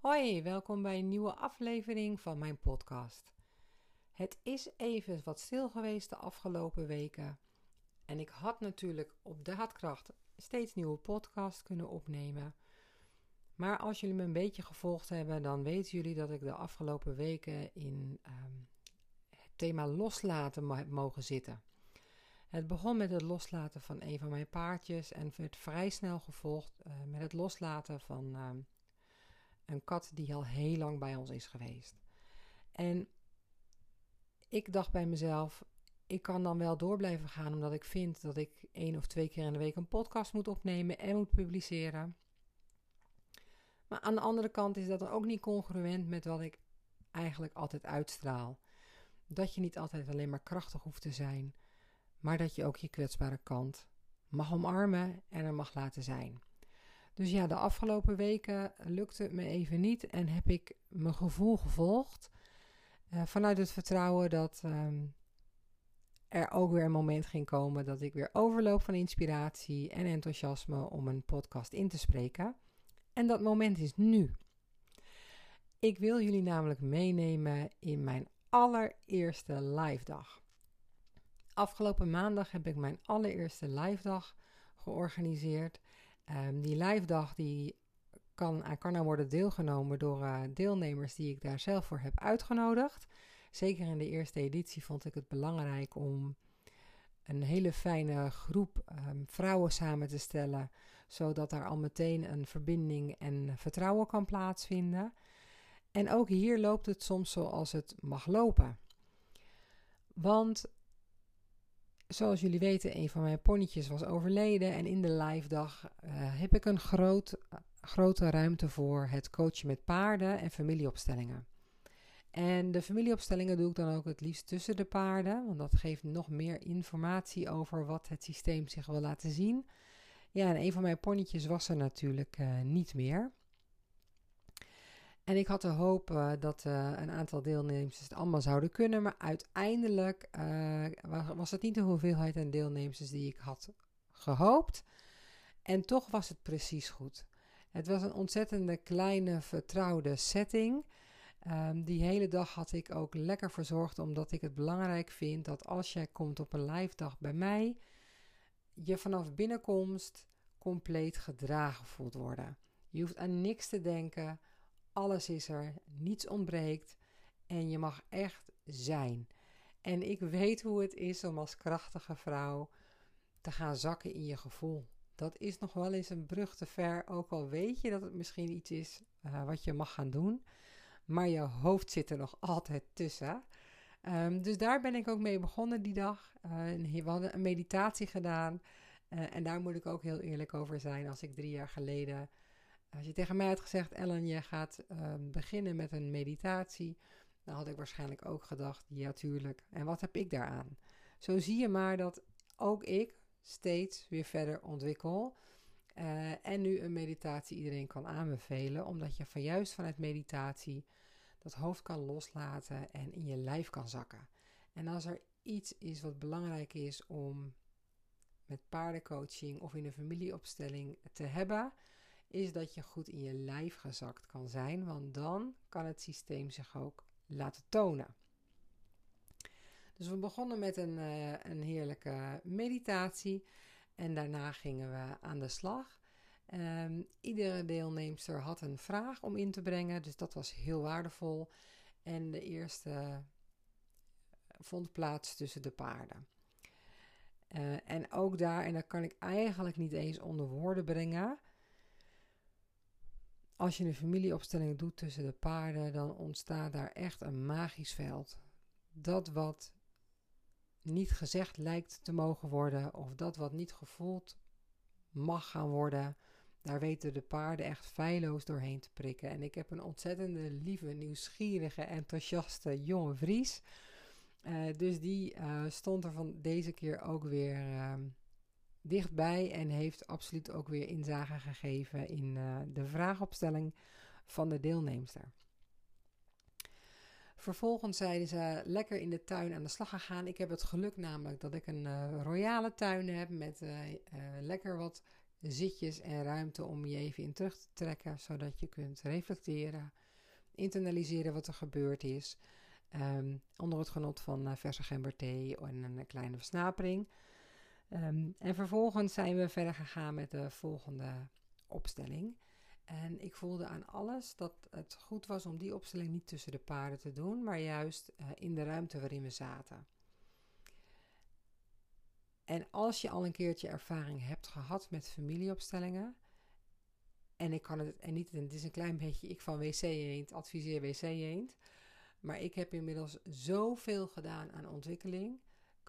Hoi, welkom bij een nieuwe aflevering van mijn podcast. Het is even wat stil geweest de afgelopen weken. En ik had natuurlijk op daadkracht steeds nieuwe podcasts kunnen opnemen. Maar als jullie me een beetje gevolgd hebben, dan weten jullie dat ik de afgelopen weken in ehm, het thema loslaten heb mogen zitten. Het begon met het loslaten van een van mijn paardjes en werd vrij snel gevolgd uh, met het loslaten van uh, een kat die al heel lang bij ons is geweest. En ik dacht bij mezelf, ik kan dan wel door blijven gaan omdat ik vind dat ik één of twee keer in de week een podcast moet opnemen en moet publiceren. Maar aan de andere kant is dat dan ook niet congruent met wat ik eigenlijk altijd uitstraal. Dat je niet altijd alleen maar krachtig hoeft te zijn maar dat je ook je kwetsbare kant mag omarmen en er mag laten zijn. Dus ja, de afgelopen weken lukte het me even niet en heb ik mijn gevoel gevolgd. Uh, vanuit het vertrouwen dat um, er ook weer een moment ging komen dat ik weer overloop van inspiratie en enthousiasme om een podcast in te spreken. En dat moment is nu. Ik wil jullie namelijk meenemen in mijn allereerste live dag. Afgelopen maandag heb ik mijn allereerste live dag georganiseerd. Um, die live dag die kan, kan er worden deelgenomen door uh, deelnemers die ik daar zelf voor heb uitgenodigd. Zeker in de eerste editie vond ik het belangrijk om een hele fijne groep um, vrouwen samen te stellen, zodat daar al meteen een verbinding en vertrouwen kan plaatsvinden. En ook hier loopt het soms zoals het mag lopen. Want zoals jullie weten, een van mijn ponnetjes was overleden. En in de live dag uh, heb ik een groot, grote ruimte voor het coachen met paarden en familieopstellingen. En de familieopstellingen doe ik dan ook het liefst tussen de paarden, want dat geeft nog meer informatie over wat het systeem zich wil laten zien. Ja, en een van mijn ponnetjes was er natuurlijk uh, niet meer. En ik had de hoop dat uh, een aantal deelnemers het allemaal zouden kunnen. Maar uiteindelijk uh, was het niet de hoeveelheid aan deelnemers die ik had gehoopt. En toch was het precies goed. Het was een ontzettende kleine, vertrouwde setting. Um, die hele dag had ik ook lekker verzorgd, omdat ik het belangrijk vind dat als jij komt op een live dag bij mij, je vanaf binnenkomst compleet gedragen voelt worden. Je hoeft aan niks te denken. Alles is er, niets ontbreekt en je mag echt zijn. En ik weet hoe het is om als krachtige vrouw te gaan zakken in je gevoel. Dat is nog wel eens een brug te ver, ook al weet je dat het misschien iets is uh, wat je mag gaan doen. Maar je hoofd zit er nog altijd tussen. Um, dus daar ben ik ook mee begonnen die dag. Uh, we hadden een meditatie gedaan. Uh, en daar moet ik ook heel eerlijk over zijn. Als ik drie jaar geleden als je tegen mij had gezegd, Ellen, je gaat uh, beginnen met een meditatie, dan had ik waarschijnlijk ook gedacht, ja tuurlijk. En wat heb ik daaraan? Zo zie je maar dat ook ik steeds weer verder ontwikkel. Uh, en nu een meditatie iedereen kan aanbevelen, omdat je van juist vanuit meditatie dat hoofd kan loslaten en in je lijf kan zakken. En als er iets is wat belangrijk is om met paardencoaching of in een familieopstelling te hebben, is dat je goed in je lijf gezakt kan zijn, want dan kan het systeem zich ook laten tonen. Dus we begonnen met een, uh, een heerlijke meditatie en daarna gingen we aan de slag. Um, iedere deelnemster had een vraag om in te brengen, dus dat was heel waardevol. En de eerste vond plaats tussen de paarden. Uh, en ook daar, en dat kan ik eigenlijk niet eens onder woorden brengen, als je een familieopstelling doet tussen de paarden, dan ontstaat daar echt een magisch veld. Dat wat niet gezegd lijkt te mogen worden, of dat wat niet gevoeld mag gaan worden, daar weten de paarden echt feilloos doorheen te prikken. En ik heb een ontzettende lieve, nieuwsgierige, enthousiaste jonge Vries. Uh, dus die uh, stond er van deze keer ook weer uh, dichtbij en heeft absoluut ook weer inzage gegeven in uh, de vraagopstelling van de deelnemster. Vervolgens zeiden ze lekker in de tuin aan de slag gegaan. Ik heb het geluk namelijk dat ik een uh, royale tuin heb met uh, lekker wat zitjes en ruimte om je even in terug te trekken, zodat je kunt reflecteren, internaliseren wat er gebeurd is. Ehm, onder het genot van verse gemberthee en een kleine versnapering. Ehm, en vervolgens zijn we verder gegaan met de volgende opstelling. En ik voelde aan alles dat het goed was om die opstelling niet tussen de paarden te doen, maar juist uh, in de ruimte waarin we zaten. En als je al een keertje ervaring hebt gehad met familieopstellingen, en ik kan het en niet, het is een klein beetje ik van WC Eend, adviseer WC Eend, maar ik heb inmiddels zoveel gedaan aan ontwikkeling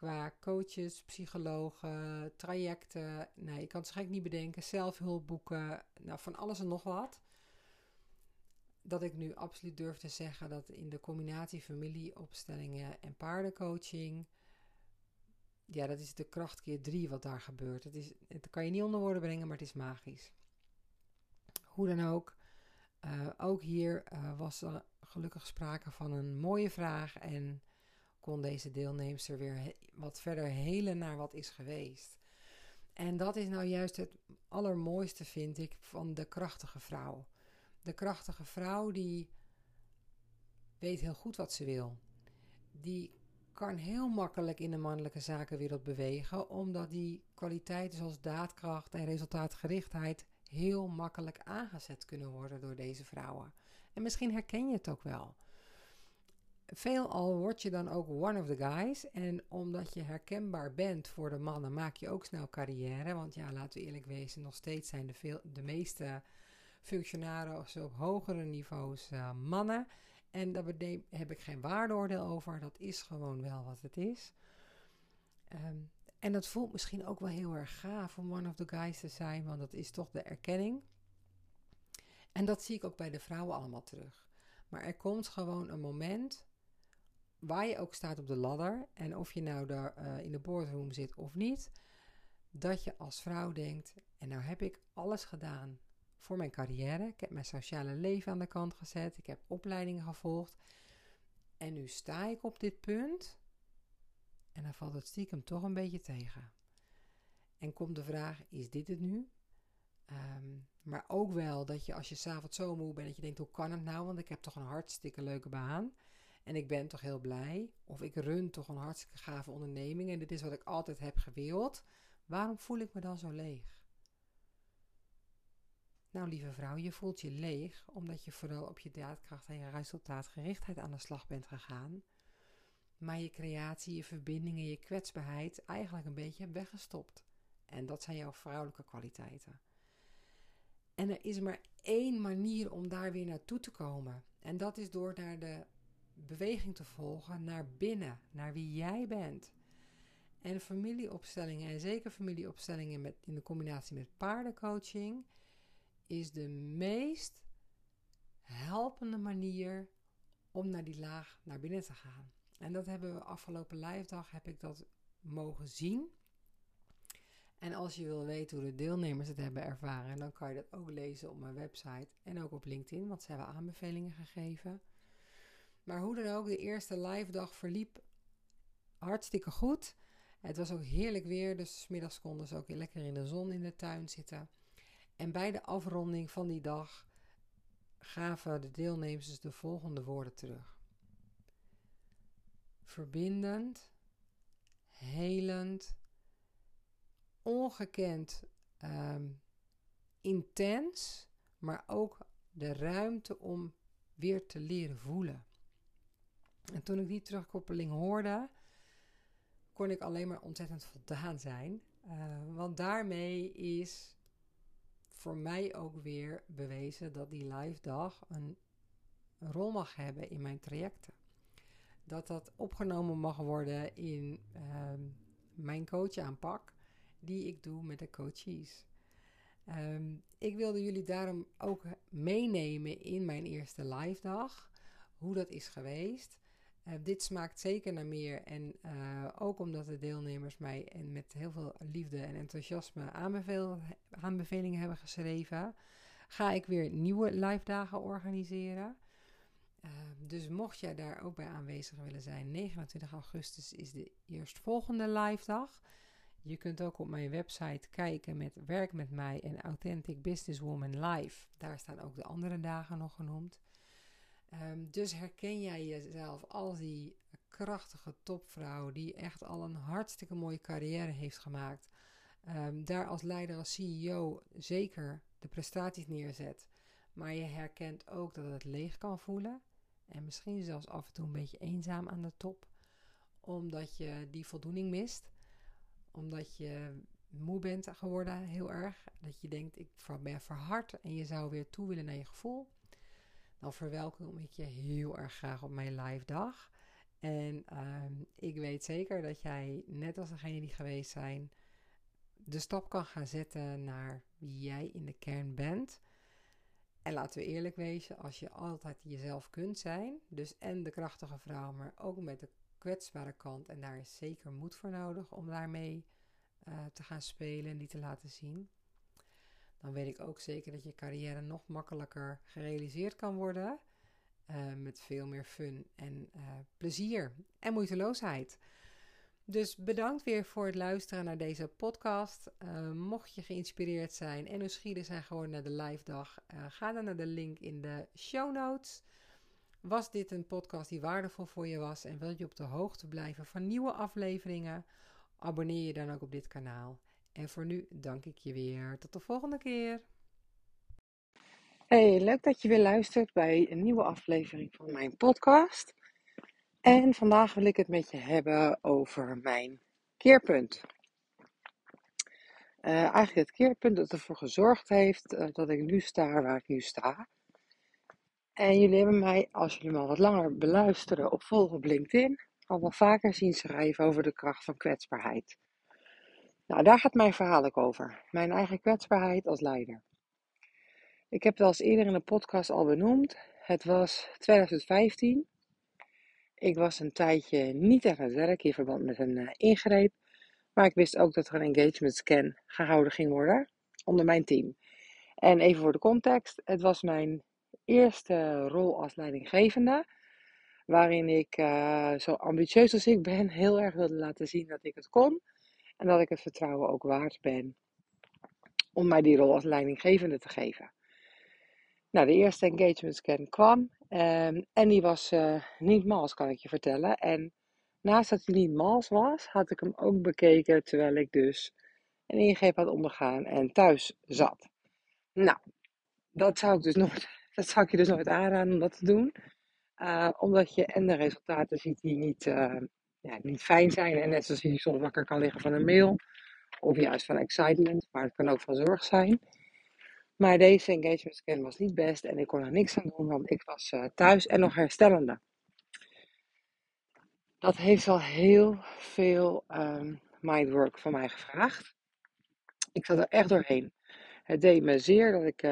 qua coaches, psychologen, trajecten. Nee, ik kan het gek niet bedenken. Zelfhulpboeken, nou van alles en nog wat. Dat ik nu absoluut durf te zeggen dat in de combinatie familieopstellingen en paardencoaching. Ja, dat is de kracht keer drie wat daar gebeurt. Het, is, het kan je niet onder woorden brengen, maar het is magisch. Hoe dan ook. Uh, ook hier uh, was er gelukkig sprake van een mooie vraag. En kon deze deelnemster weer wat verder helen naar wat is geweest. En dat is nou juist het allermooiste, vind ik, van de krachtige vrouw. De krachtige vrouw die weet heel goed wat ze wil. Die kan heel makkelijk in de mannelijke zakenwereld bewegen, omdat die kwaliteiten zoals daadkracht en resultaatgerichtheid heel makkelijk aangezet kunnen worden door deze vrouwen. En misschien herken je het ook wel veelal word je dan ook one of the guys. En omdat je herkenbaar bent voor de mannen, maak je ook snel carrière. Want ja, laten we eerlijk wezen, nog steeds zijn de, veel, de meeste functionaren op hogere niveaus uh, mannen. En daar heb ik geen waardeoordeel over. Dat is gewoon wel wat het is. Um, en dat voelt misschien ook wel heel erg gaaf om one of the guys te zijn, want dat is toch de erkenning. En dat zie ik ook bij de vrouwen allemaal terug. Maar er komt gewoon een moment waar je ook staat op de ladder en of je nou daar uh, in de boardroom zit of niet, dat je als vrouw denkt: en nou heb ik alles gedaan voor mijn carrière. Ik heb mijn sociale leven aan de kant gezet, ik heb opleidingen gevolgd en nu sta ik op dit punt en dan valt het stiekem toch een beetje tegen. En komt de vraag: is dit het nu? Um, maar ook wel dat je als je s'avonds zo moe bent, dat je denkt: hoe kan het nou? Want ik heb toch een hartstikke leuke baan. En ik ben toch heel blij. Of ik run toch een hartstikke gave onderneming. En dit is wat ik altijd heb gewild. Waarom voel ik me dan zo leeg? Nou, lieve vrouw, je voelt je leeg omdat je vooral op je daadkracht en je resultaatgerichtheid aan de slag bent gegaan. Maar je creatie, je verbindingen, je kwetsbaarheid eigenlijk een beetje hebt weggestopt. En dat zijn jouw vrouwelijke kwaliteiten. En er is maar één manier om daar weer naartoe te komen. En dat is door naar de beweging te volgen naar binnen, naar wie jij bent. En familieopstellingen, en zeker familieopstellingen met, in de combinatie met paardencoaching, is de meest helpende manier om naar die laag naar binnen te gaan. En dat hebben we afgelopen lijfdag, heb ik dat mogen zien. En als je wil weten hoe de deelnemers het hebben ervaren, dan kan je dat ook lezen op mijn website en ook op LinkedIn, want ze hebben aanbevelingen gegeven. Maar hoe dan ook, de eerste live dag verliep hartstikke goed. Het was ook heerlijk weer, dus middags konden ze ook lekker in de zon in de tuin zitten. En bij de afronding van die dag gaven de deelnemers de volgende woorden terug: verbindend, helend, ongekend ehm, intens, maar ook de ruimte om weer te leren voelen. En toen ik die terugkoppeling hoorde, kon ik alleen maar ontzettend voldaan zijn. Uh, want daarmee is voor mij ook weer bewezen dat die live dag een, rol mag hebben in mijn trajecten. Dat dat opgenomen mag worden in uh, mijn coachaanpak die ik doe met de coaches. Um, ik wilde jullie daarom ook meenemen in mijn eerste live dag. Hoe dat is geweest. Uh, dit smaakt zeker naar meer. En uh, ook omdat de deelnemers mij en met heel veel liefde en enthousiasme aanbevelingen hebben geschreven, ga ik weer nieuwe live dagen organiseren. Uh, dus mocht jij daar ook bij aanwezig willen zijn, 29 augustus is de eerstvolgende live dag. Je kunt ook op mijn website kijken met Werk met mij en Authentic Businesswoman Live. Daar staan ook de andere dagen nog genoemd. Ehm, dus herken jij jezelf als die krachtige topvrouw die echt al een hartstikke mooie carrière heeft gemaakt. Um, daar als leider, als CEO zeker de prestaties neerzet. Maar je herkent ook dat het leeg kan voelen. En misschien zelfs af en toe een beetje eenzaam aan de top. Omdat je die voldoening mist. Omdat je moe bent geworden heel erg. Dat je denkt, ik ben verhard en je zou weer toe willen naar je gevoel. Dan verwelkom ik je heel erg graag op mijn live dag. En ehm, ik weet zeker dat jij, net als degene die geweest zijn, de stap kan gaan zetten naar wie jij in de kern bent. En laten we eerlijk wezen, als je altijd jezelf kunt zijn, dus en de krachtige vrouw, maar ook met de kwetsbare kant, en daar is zeker moed voor nodig om daarmee uh, te gaan spelen en die te laten zien, dan weet ik ook zeker dat je carrière nog makkelijker gerealiseerd kan worden. Uh, met veel meer fun en uh, plezier en moeiteloosheid. Dus bedankt weer voor het luisteren naar deze podcast. Uh, mocht je geïnspireerd zijn en nieuwsgierig zijn gewoon naar de live dag, ga dan naar de link in de show notes. Was dit een podcast die waardevol voor je was en wil je op de hoogte blijven van nieuwe afleveringen? Abonneer je dan ook op dit kanaal. En voor nu dank ik je weer. Tot de volgende keer. Hey, leuk dat je weer luistert bij een nieuwe aflevering van mijn podcast. En vandaag wil ik het met je hebben over mijn keerpunt. Uh, eigenlijk het keerpunt dat ervoor gezorgd heeft uh, dat ik nu sta waar ik nu sta. En jullie hebben mij, als jullie me al wat langer beluisteren of volgen op LinkedIn, al wel vaker zien schrijven over de kracht van kwetsbaarheid. Nou, daar gaat mijn verhaal ook over. Mijn eigen kwetsbaarheid als leider. Ik heb het als eerder in de podcast al benoemd. Het was 2015. Ik was een tijdje niet aan het werk in verband met een uh, ingreep. Maar ik wist ook dat er een engagement scan gehouden ging worden onder mijn team. En even voor de context. Het was mijn eerste rol als leidinggevende. Waarin ik, uh, zo ambitieus als ik ben, heel erg wilde laten zien dat ik het kon. En dat ik het vertrouwen ook waard ben om mij die rol als leidinggevende te geven. Nou, de eerste engagement scan kwam um, en die was uh, niet mals, kan ik je vertellen. En naast dat hij niet mals was, had ik hem ook bekeken terwijl ik dus een ingreep had ondergaan en thuis zat. Nou, dat zou ik, dus nooit, dat zou ik je dus nooit aanraden om dat te doen. Uh, omdat je en de resultaten ziet die niet, uh, ja, niet fijn zijn. En net zoals je soms wakker kan liggen van een mail. Of juist van excitement, maar het kan ook van zorg zijn. Maar deze engagement scan was niet best en ik kon er niks aan doen, want ik was uh, thuis en nog herstellende. Dat heeft wel heel veel um, mindwork van mij gevraagd. Ik zat er echt doorheen. Het deed me zeer dat ik uh,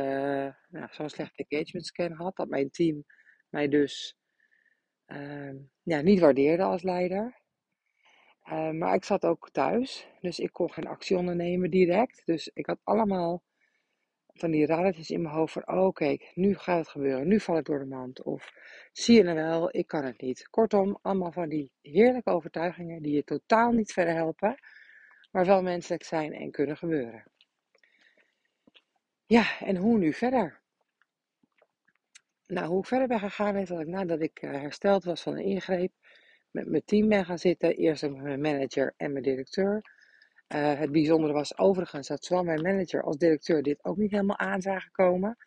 nou, zo'n slechte engagement scan had. Dat mijn team mij dus uh, ja, niet waardeerde als leider. Uh, maar ik zat ook thuis, dus ik kon geen actie ondernemen direct. Dus ik had allemaal van die radertjes in mijn hoofd van, oh kijk, nu gaat het gebeuren, nu val ik door de mand. Of zie je nou wel, ik kan het niet. Kortom, allemaal van die heerlijke overtuigingen die je totaal niet verder helpen, maar wel menselijk zijn en kunnen gebeuren. Ja, en hoe nu verder? Nou, hoe ik verder ben gegaan is dat ik nadat ik eh, hersteld was van een ingreep, met mijn team ben gaan zitten. Eerst met mijn manager en mijn directeur. Uh, het bijzondere was overigens dat zowel mijn manager als directeur dit ook niet helemaal aan zagen komen.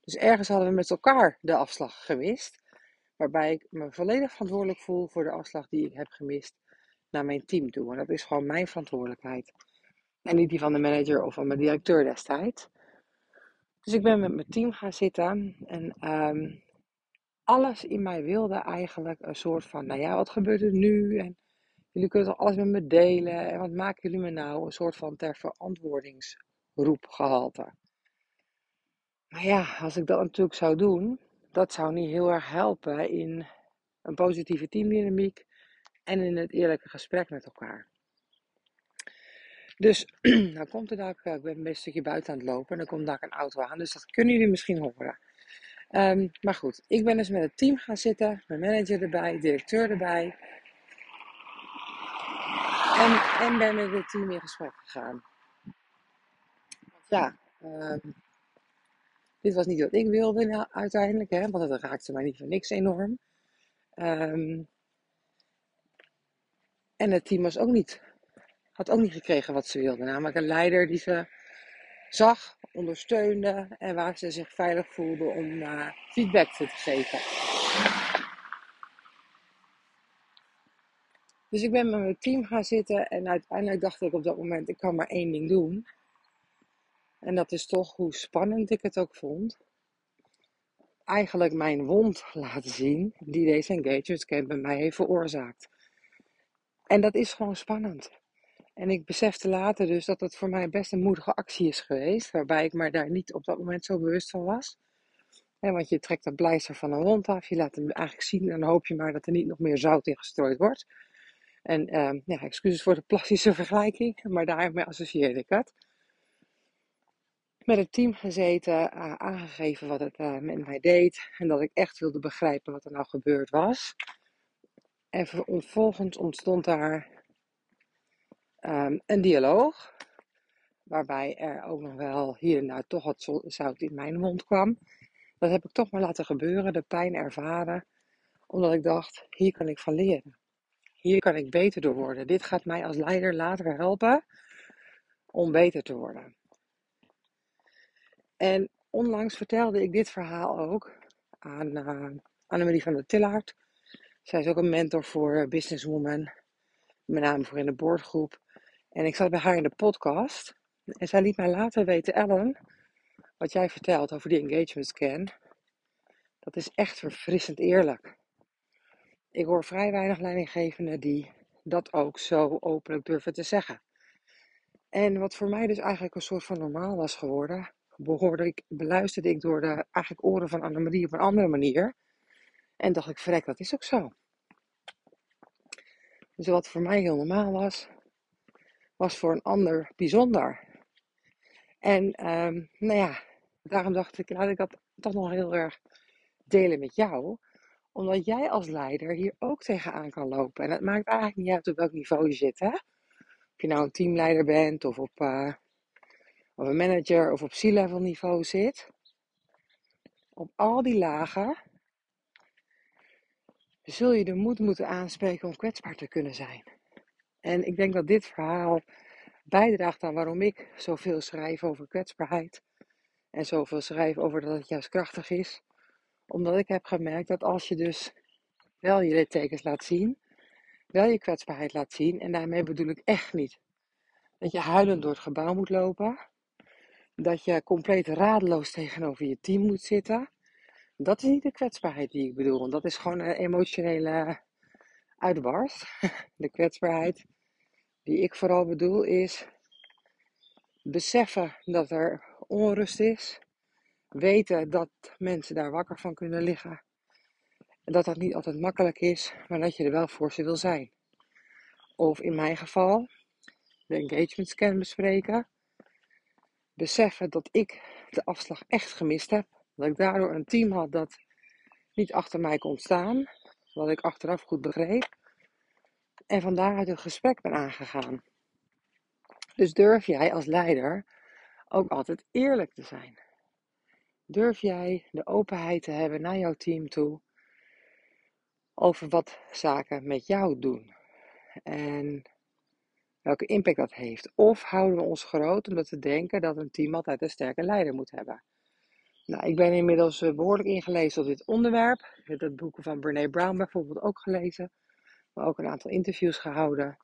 Dus ergens hadden we met elkaar de afslag gemist. Waarbij ik me volledig verantwoordelijk voel voor de afslag die ik heb gemist naar mijn team toe. En dat is gewoon mijn verantwoordelijkheid. En niet die van de manager of van mijn directeur destijds. Dus ik ben met mijn team gaan zitten en um, alles in mij wilde eigenlijk een soort van, nou ja, wat gebeurt er nu? En jullie kunnen toch alles met me delen? En wat maken jullie me nou? Een soort van ter verantwoordingsroep gehalte. Maar ja, als ik dat natuurlijk zou doen, dat zou niet heel erg helpen in een positieve teamdynamiek en in het eerlijke gesprek met elkaar. Dus dan komt er daar, ik ben een stukje buiten aan het lopen en dan komt daar een auto aan, dus dat kunnen jullie misschien horen. Um, maar goed, ik ben dus met het team gaan zitten, mijn manager erbij, directeur erbij. En, en ben met het team in gesprek gegaan. Ja, ehm, dit was niet wat ik wilde nou, uiteindelijk, hè, want het raakte mij niet voor niks enorm. Ehm, en het team was ook niet, had ook niet gekregen wat ze wilden. Namelijk een leider die ze zag, ondersteunde en waar ze zich veilig voelden om uh, feedback te geven. Dus ik ben met mijn team gaan zitten en uiteindelijk dacht ik op dat moment, ik kan maar één ding doen. En dat is toch hoe spannend ik het ook vond. Eigenlijk mijn wond laten zien die deze engagement scan bij mij heeft veroorzaakt. En dat is gewoon spannend. En ik besefte later dus dat het voor mij best een moedige actie is geweest, waarbij ik me daar niet op dat moment zo bewust van was. want je trekt een pleister van een wond af, je laat hem eigenlijk zien en dan hoop je maar dat er niet nog meer zout in gestrooid wordt. En uh, ja, excuses voor de plastische vergelijking, maar daarmee associeerde ik het. Met het team gezeten, aangegeven wat het uh, met mij deed en dat ik echt wilde begrijpen wat er nou gebeurd was. En vervolgens ontstond daar um, een dialoog, waarbij er ook nog wel hier en daar toch wat zout in mijn mond kwam. Dat heb ik toch maar laten gebeuren, de pijn ervaren, omdat ik dacht, hier kan ik van leren. Hier kan ik beter door worden. Dit gaat mij als leider later helpen om beter te worden. En onlangs vertelde ik dit verhaal ook aan uh, Annemarie van der Tillaert. Zij is ook een mentor voor businesswoman, met name voor in de boordgroep. En ik zat bij haar in de podcast en zij liet mij later weten, Ellen, wat jij vertelt over die engagement scan, dat is echt verfrissend eerlijk. Ik hoor vrij weinig leidinggevenden die dat ook zo openlijk durven te zeggen. En wat voor mij dus eigenlijk een soort van normaal was geworden, behoorde ik, beluisterde ik door de eigenlijk oren van Annemarie op een andere manier. En dacht ik, verrek, dat is ook zo. Dus wat voor mij heel normaal was, was voor een ander bijzonder. En um, nou ja, daarom dacht ik, laat ik dat toch nog heel erg delen met jou omdat jij als leider hier ook tegenaan kan lopen. En het maakt eigenlijk niet uit op welk niveau je zit. Hè? Of je nou een teamleider bent of op uh, of een manager of op C-level niveau zit. Op al die lagen zul je de moed moeten aanspreken om kwetsbaar te kunnen zijn. En ik denk dat dit verhaal bijdraagt aan waarom ik zoveel schrijf over kwetsbaarheid. En zoveel schrijf over dat het juist krachtig is omdat ik heb gemerkt dat als je dus wel je littekens laat zien, wel je kwetsbaarheid laat zien, en daarmee bedoel ik echt niet dat je huilend door het gebouw moet lopen, dat je compleet radeloos tegenover je team moet zitten. Dat is niet de kwetsbaarheid die ik bedoel, want dat is gewoon een emotionele uitbarst. De kwetsbaarheid die ik vooral bedoel is beseffen dat er onrust is, weten dat mensen daar wakker van kunnen liggen. En dat dat niet altijd makkelijk is, maar dat je er wel voor ze wil zijn. Of in mijn geval, de engagement scan bespreken. Beseffen dat ik de afslag echt gemist heb. Dat ik daardoor een team had dat niet achter mij kon staan. Wat ik achteraf goed begreep. En van daaruit een gesprek ben aangegaan. Dus durf jij als leider ook altijd eerlijk te zijn. Durf jij de openheid te hebben naar jouw team toe over wat zaken met jou doen en welke impact dat heeft? Of houden we ons groot omdat we denken dat een team altijd een sterke leider moet hebben? Nou, ik ben inmiddels eh, behoorlijk ingelezen op dit onderwerp. Ik heb het boeken van Brene Brown bijvoorbeeld ook gelezen, maar ook een aantal interviews gehouden.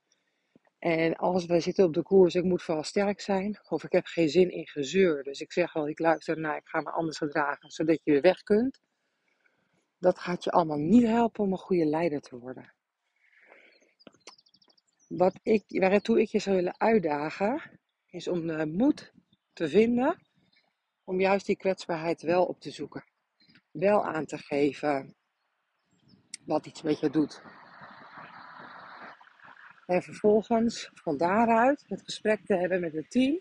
En als we zitten op de koers, ik moet vooral sterk zijn, of ik heb geen zin in gezeur, dus ik zeg wel, ik luister naar, ik ga me anders gedragen, zodat je weer weg kunt. Dat gaat je allemaal niet helpen om een goede leider te worden. Wat ik, waartoe ik je zou willen uitdagen, is om de moed te vinden om juist die kwetsbaarheid wel op te zoeken. Wel aan te geven wat iets met je doet. En vervolgens van daaruit het gesprek te hebben met het team.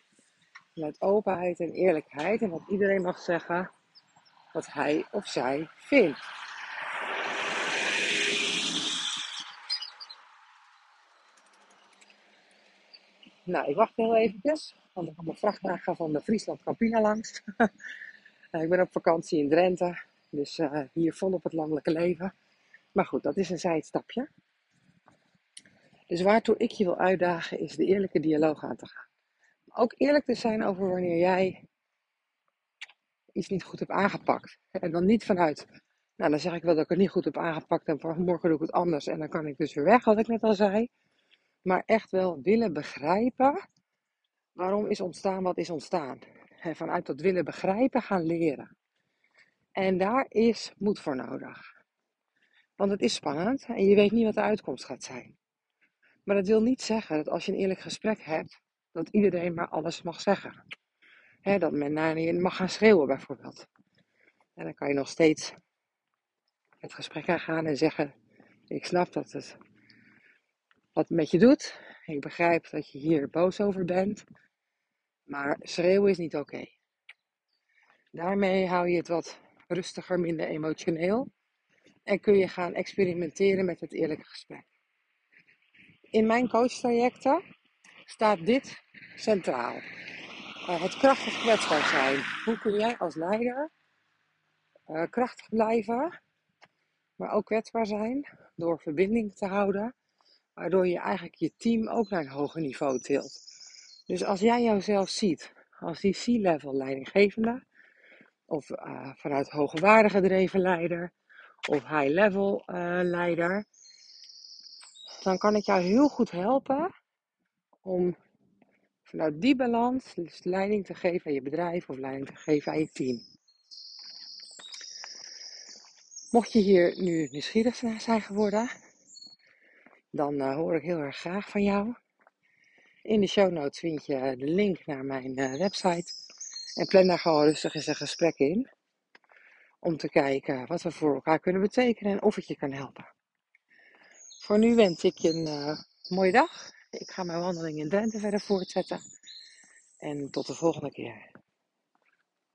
Met openheid en eerlijkheid. En dat iedereen mag zeggen wat hij of zij vindt. Nou, ik wacht heel eventjes, want er komt een vrachtwagen van de Friesland Campina langs. Eh, ik ben op vakantie in Drenthe, dus uh, hier volop het landelijke leven. Maar goed, dat is een zijstapje. Dus waartoe ik je wil uitdagen is de eerlijke dialoog aan te gaan. Ook eerlijk te zijn over wanneer jij iets niet goed hebt aangepakt. En dan niet vanuit, nou dan zeg ik wel dat ik het niet goed heb aangepakt en morgen doe ik het anders en dan kan ik dus weer weg, wat ik net al zei. Maar echt wel willen begrijpen waarom is ontstaan wat is ontstaan. En vanuit dat willen begrijpen gaan leren. En daar is moed voor nodig. Want het is spannend en je weet niet wat de uitkomst gaat zijn. Maar dat wil niet zeggen dat als je een eerlijk gesprek hebt, dat iedereen maar alles mag zeggen. dat men naar je mag gaan schreeuwen bijvoorbeeld. En dan kan je nog steeds het gesprek aangaan en zeggen: Ik snap dat het wat met je doet. Ik begrijp dat je hier boos over bent. Maar schreeuwen is niet oké. Daarmee hou je het wat rustiger, minder emotioneel. En kun je gaan experimenteren met het eerlijke gesprek. In mijn coachtrajecten staat dit centraal. Uh, het krachtig kwetsbaar zijn. Hoe kun jij als leider uh, krachtig blijven, maar ook kwetsbaar zijn door verbinding te houden, waardoor je eigenlijk je team ook naar een hoger niveau tilt. Dus als jij jouzelf ziet als die C-level leidinggevende, of uh, vanuit hoge waarde gedreven leider, of high-level leider, dan kan ik jou heel goed helpen om vanuit die balans dus leiding te geven aan je bedrijf of leiding te geven aan je team. Mocht je hier nu nieuwsgierig naar zijn geworden, dan uh, hoor ik heel erg graag van jou. In de show notes vind je de link naar mijn uh, website en plan daar gewoon rustig eens een gesprek in. Om te kijken wat we voor elkaar kunnen betekenen en of het je kan helpen. Voor nu wens ik je een uh, mooie dag. Ik ga mijn wandeling in Drenthe verder voortzetten. En tot de volgende keer.